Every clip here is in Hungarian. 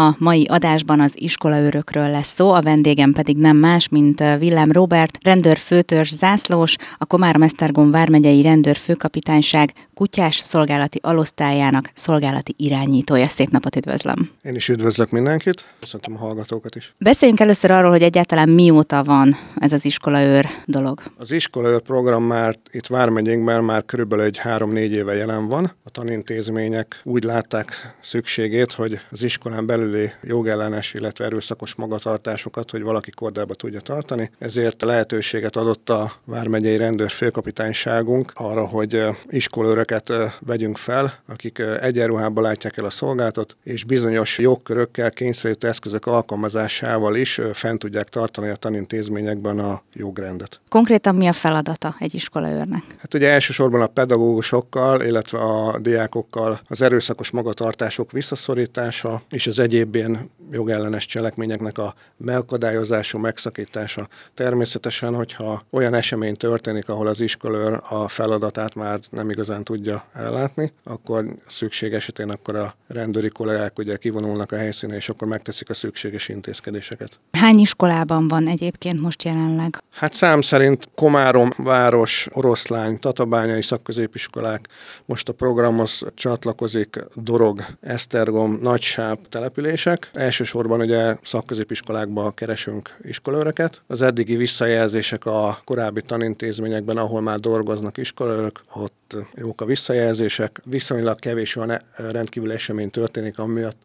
A mai adásban az iskolaőrökről lesz szó, a vendégem pedig nem más, mint Villám Robert, rendőrfőtörs zászlós, a Komárom Esztergom vármegyei rendőrfőkapitányság kutyás szolgálati alosztályának szolgálati irányítója. Szép napot üdvözlöm! Én is üdvözlök mindenkit, köszöntöm a hallgatókat is. Beszéljünk először arról, hogy egyáltalán mióta van ez az iskolaőr dolog. Az iskolaőr program már itt Vármegyénkben már körülbelül egy három-négy éve jelen van. A tanintézmények úgy látták szükségét, hogy az iskolán belüli jogellenes, illetve erőszakos magatartásokat, hogy valaki kordába tudja tartani. Ezért lehetőséget adott a Vármegyei Rendőr főkapitányságunk arra, hogy iskolaőröket vegyünk fel, akik egyenruhában látják el a szolgáltat, és bizonyos jogkörökkel, kényszerítő eszközök alkalmazásával is fent tudják tartani a tanintézményekben a jogrendet. Konkrétan mi a feladata egy iskolaőrnek? Hát ugye elsősorban a pedagógusokkal, illetve a diákokkal az erőszakos magatartások visszaszorítása és az egyéb ilyen jogellenes cselekményeknek a megakadályozása, megszakítása. Természetesen, hogyha olyan esemény történik, ahol az iskolőr a feladatát már nem igazán tudja ellátni, akkor szükség esetén akkor a rendőri kollégák ugye kivonulnak a helyszínen, és akkor megteszik a szükséges intézkedéseket. Hány iskolában van egyébként most jelenleg? Hát szám szerint Komárom város, Oroszlány, Tatabányai szakközépiskolák, most a programhoz csatlakozik Dorog, Esztergom, Nagysáp települések. Elsősorban ugye szakközépiskolákban keresünk iskolőröket. Az eddigi visszajelzések a korábbi tanintézményekben, ahol már dolgoznak iskolőrök, ott jók a visszajelzések. Viszonylag kevés olyan rendkívül esemény történik, amiatt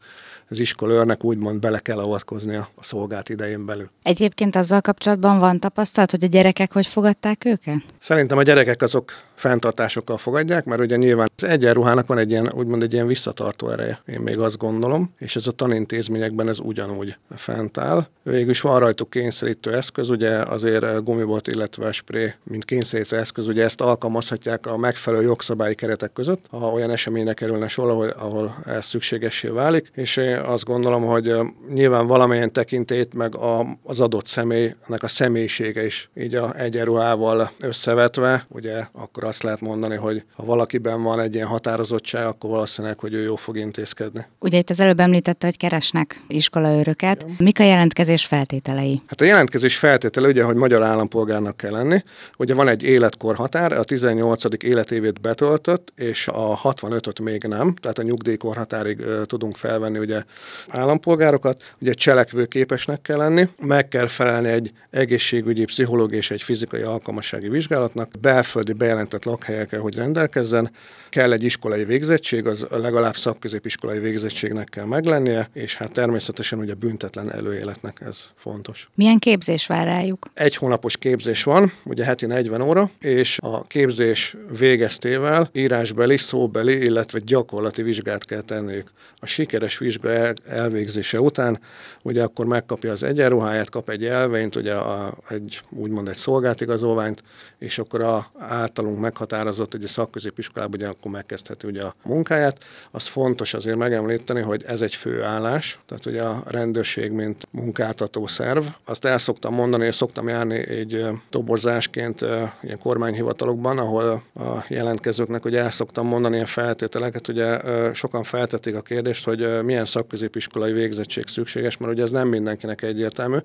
az iskolőrnek úgymond bele kell avatkozni a szolgált idején belül. Egyébként azzal kapcsolatban van tapasztalat, hogy a gyerekek hogy fogadták őket? Szerintem a gyerekek azok fenntartásokkal fogadják, mert ugye nyilván az egyenruhának van egy ilyen, úgymond egy ilyen visszatartó ereje, én még azt gondolom, és ez a tanintézményekben ez ugyanúgy fent áll. Végülis van rajtuk kényszerítő eszköz, ugye azért gumibot, illetve spré, mint kényszerítő eszköz, ugye ezt alkalmazhatják a megfelelő jogszabályi keretek között, ha olyan eseményre kerülne sor, ahol, ahol ez szükségessé válik, és én azt gondolom, hogy nyilván valamilyen tekintét, meg a, az adott személynek a személyisége is így a egyenruhával összevetve, ugye akkor azt lehet mondani, hogy ha valakiben van egy ilyen határozottság, akkor valószínűleg, hogy ő jó fog intézkedni. Ugye itt az előbb említette, hogy keresnek iskolaőröket. Igen. Mik a jelentkezés feltételei? Hát a jelentkezés feltétele ugye, hogy magyar állampolgárnak kell lenni. Ugye van egy életkorhatár, a 18. életévét betöltött, és a 65-öt még nem, tehát a nyugdíjkorhatárig tudunk felvenni ugye állampolgárokat. Ugye cselekvőképesnek kell lenni, meg kell felelni egy egészségügyi, pszichológiai és egy fizikai alkalmassági vizsgálatnak, belföldi bejelentett lakhelyekkel hogy rendelkezzen, kell egy iskolai végzettség, az legalább szakközépiskolai végzettségnek kell meglennie, és hát természetesen ugye büntetlen előéletnek ez fontos. Milyen képzés vár rájuk? Egy hónapos képzés van, ugye heti 40 óra, és a képzés végeztével írásbeli, szóbeli, illetve gyakorlati vizsgát kell tenniük. A sikeres vizsga el, elvégzése után ugye akkor megkapja az egyenruháját, kap egy elvényt, ugye a, egy, úgymond egy szolgáltigazolványt, és akkor a általunk meghatározott, hogy a szakközépiskolában ugye akkor megkezdheti ugye a munkáját. Az fontos azért megemlíteni, hogy ez egy főállás, tehát ugye a rendőrség, mint munkáltató szerv. Azt el szoktam mondani, és szoktam járni egy toborzásként ilyen kormányhivatalokban, ahol a jelentkezőknek ugye el szoktam mondani a feltételeket, ugye sokan feltették a kérdést, hogy milyen szakközépiskolai végzettség szükséges, mert ugye ez nem mindenkinek egyértelmű.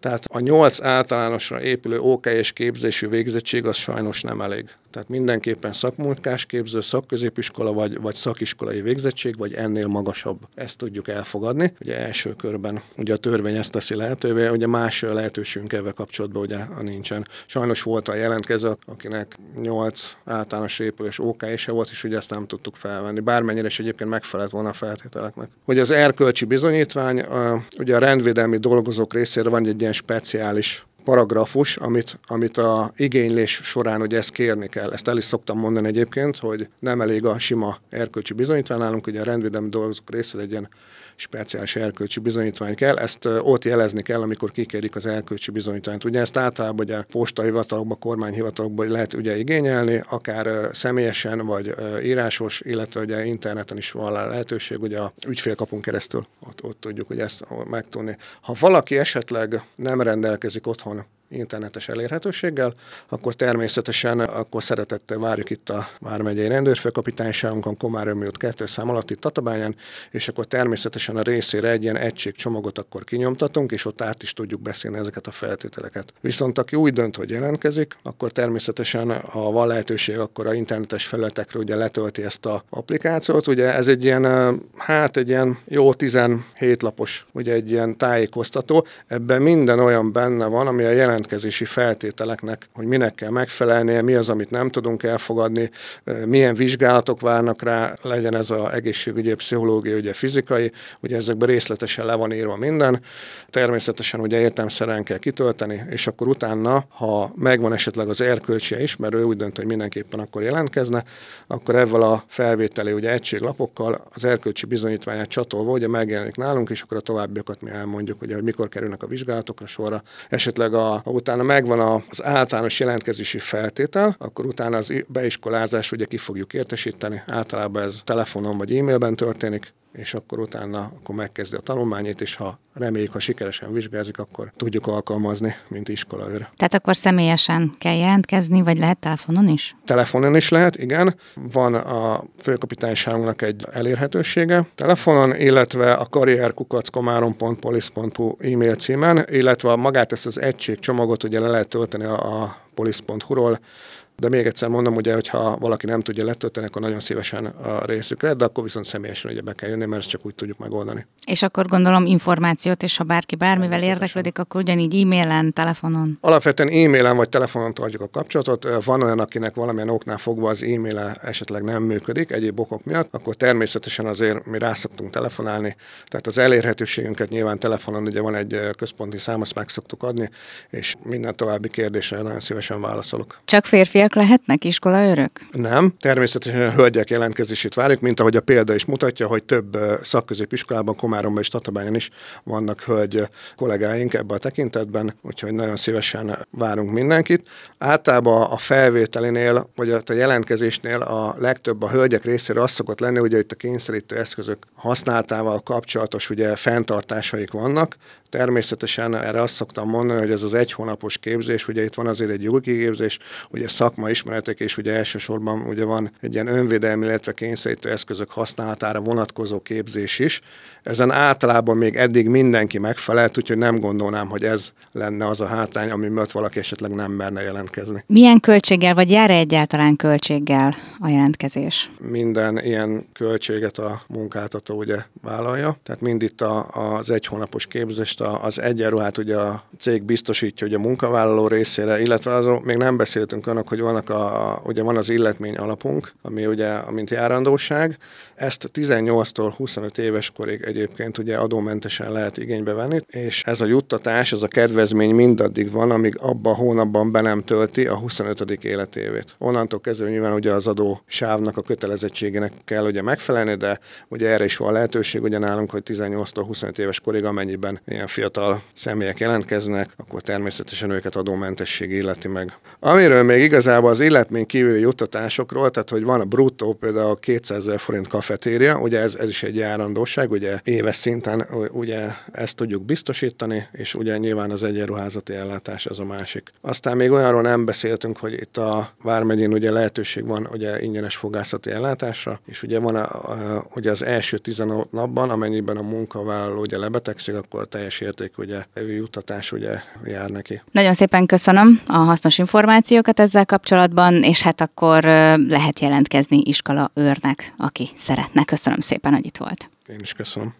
Tehát a nyolc általánosra épülő OK és képzésű végzettség az sajnos nem elég. Tehát mindenképpen szakmunkásképző, szakközépiskola vagy, vagy szakiskolai végzettség, vagy ennél magasabb. Ezt tudjuk elfogadni. Ugye első körben ugye a törvény ezt teszi lehetővé, ugye más lehetőségünk ebben kapcsolatban ugye nincsen. Sajnos volt a jelentkező, akinek 8 általános épülés OK és volt, és ugye ezt nem tudtuk felvenni. Bármennyire is egyébként megfelelt volna a feltételeknek. Hogy az erkölcsi bizonyítvány, ugye a rendvédelmi dolgozók részére van egy ilyen speciális paragrafus, amit, amit a igénylés során ugye ezt kérni kell. Ezt el is szoktam mondani egyébként, hogy nem elég a sima erkölcsi bizonyítvány nálunk, ugye a rendvédelmi dolgozók részére egy ilyen speciális erkölcsi bizonyítvány kell. Ezt ott jelezni kell, amikor kikérik az erkölcsi bizonyítványt. Ugye ezt általában ugye postahivatalokban, kormányhivatalokban lehet ugye igényelni, akár személyesen, vagy írásos, illetve ugye interneten is van lehetőség, ugye a ügyfélkapunk keresztül ott, ott tudjuk hogy ezt megtudni. Ha valaki esetleg nem rendelkezik otthon internetes elérhetőséggel, akkor természetesen akkor szeretettel várjuk itt a Vármegyei rendőrfőkapitányságunkon, Komáromi út 2 szám alatt itt Tatabányán, és akkor természetesen a részére egy ilyen egységcsomagot akkor kinyomtatunk, és ott át is tudjuk beszélni ezeket a feltételeket. Viszont aki úgy dönt, hogy jelentkezik, akkor természetesen, ha van lehetőség, akkor a internetes felületekre ugye letölti ezt a applikációt. Ugye ez egy ilyen, hát egy ilyen jó 17 lapos, ugye egy ilyen tájékoztató. Ebben minden olyan benne van, ami a jelentkezési feltételeknek, hogy minek kell megfelelnie, mi az, amit nem tudunk elfogadni, milyen vizsgálatok várnak rá, legyen ez a egészségügyi, pszichológiai, ugye fizikai, ugye ezekben részletesen le van írva minden. Természetesen ugye értelmszerűen kell kitölteni, és akkor utána, ha megvan esetleg az erkölcse is, mert ő úgy dönt, hogy mindenképpen akkor jelentkezne, akkor ezzel a felvételi ugye egységlapokkal az erkölcsi bizonyítványát csatolva ugye megjelenik nálunk, és akkor a továbbiakat mi elmondjuk, ugye, hogy mikor kerülnek a vizsgálatokra sorra. Esetleg a, ha utána megvan az általános jelentkezési feltétel, akkor utána az beiskolázás ugye ki fogjuk értesíteni. Általában ez telefonon vagy e-mailben történik, és akkor utána akkor megkezdi a tanulmányét, és ha reméljük, ha sikeresen vizsgázik, akkor tudjuk alkalmazni, mint iskolaőr. Tehát akkor személyesen kell jelentkezni, vagy lehet telefonon is? Telefonon is lehet, igen. Van a főkapitányságunknak egy elérhetősége telefonon, illetve a karrierkukackomáron.polisz.hu e-mail címen, illetve magát ezt az egységcsomagot ugye le lehet tölteni a, polisz.hu-ról, de még egyszer mondom, ugye, hogy ha valaki nem tudja letölteni, akkor nagyon szívesen a részükre, de akkor viszont személyesen ugye be kell jönni, mert ezt csak úgy tudjuk megoldani. És akkor gondolom információt, és ha bárki bármivel érdeklődik, akkor ugyanígy e-mailen, telefonon? Alapvetően e-mailen vagy telefonon tartjuk a kapcsolatot. Van olyan, akinek valamilyen oknál fogva az e-mail esetleg nem működik, egyéb okok miatt, akkor természetesen azért mi rá szoktunk telefonálni. Tehát az elérhetőségünket nyilván telefonon ugye van egy központi szám, azt meg szoktuk adni, és minden további kérdésre nagyon szívesen válaszolok. Csak férfiak hölgyek lehetnek iskolaőrök? Nem, természetesen a hölgyek jelentkezését várjuk, mint ahogy a példa is mutatja, hogy több szakközépiskolában, Komáromban és Tatabányon is vannak hölgy kollégáink ebben a tekintetben, úgyhogy nagyon szívesen várunk mindenkit. Általában a felvételinél, vagy a jelentkezésnél a legtöbb a hölgyek részéről az szokott lenni, hogy itt a kényszerítő eszközök használatával kapcsolatos ugye fenntartásaik vannak, Természetesen erre azt szoktam mondani, hogy ez az egy hónapos képzés, ugye itt van azért egy jogi képzés, ugye szakmaismeretek, és ugye elsősorban ugye van egy ilyen önvédelmi, illetve kényszerítő eszközök használatára vonatkozó képzés is. Ezen általában még eddig mindenki megfelelt, úgyhogy nem gondolnám, hogy ez lenne az a hátrány, ami miatt valaki esetleg nem merne jelentkezni. Milyen költséggel, vagy jár -e egyáltalán költséggel a jelentkezés? Minden ilyen költséget a munkáltató ugye vállalja, tehát mind itt a, az egy hónapos képzést az egyenruhát ugye a cég biztosítja ugye a munkavállaló részére, illetve azon még nem beszéltünk annak, hogy vannak a, ugye van az illetmény alapunk, ami ugye, amint járandóság. Ezt 18-tól 25 éves korig egyébként ugye adómentesen lehet igénybe venni, és ez a juttatás, ez a kedvezmény mindaddig van, amíg abban a hónapban be nem tölti a 25. életévét. Onnantól kezdve nyilván ugye az adó sávnak a kötelezettségének kell ugye megfelelni, de ugye erre is van lehetőség ugye nálunk, hogy 18-tól 25 éves korig, amennyiben ilyen fiatal személyek jelentkeznek, akkor természetesen őket adómentesség illeti meg. Amiről még igazából az illetmény kívüli juttatásokról, tehát hogy van a bruttó például 200 ezer forint kafetéria, ugye ez, ez is egy járandóság, ugye éves szinten ugye ezt tudjuk biztosítani, és ugye nyilván az egyenruházati ellátás az a másik. Aztán még olyanról nem beszéltünk, hogy itt a Vármegyén ugye lehetőség van ugye ingyenes fogászati ellátásra, és ugye van a, a, ugye az első 15 napban, amennyiben a munkavállaló ugye lebetegszik, akkor teljes érték ugye juttatás ugye jár neki. Nagyon szépen köszönöm a hasznos információkat ezzel kapcsolatban, és hát akkor lehet jelentkezni iskola őrnek, aki szeretne. Köszönöm szépen, hogy itt volt. Én is köszönöm.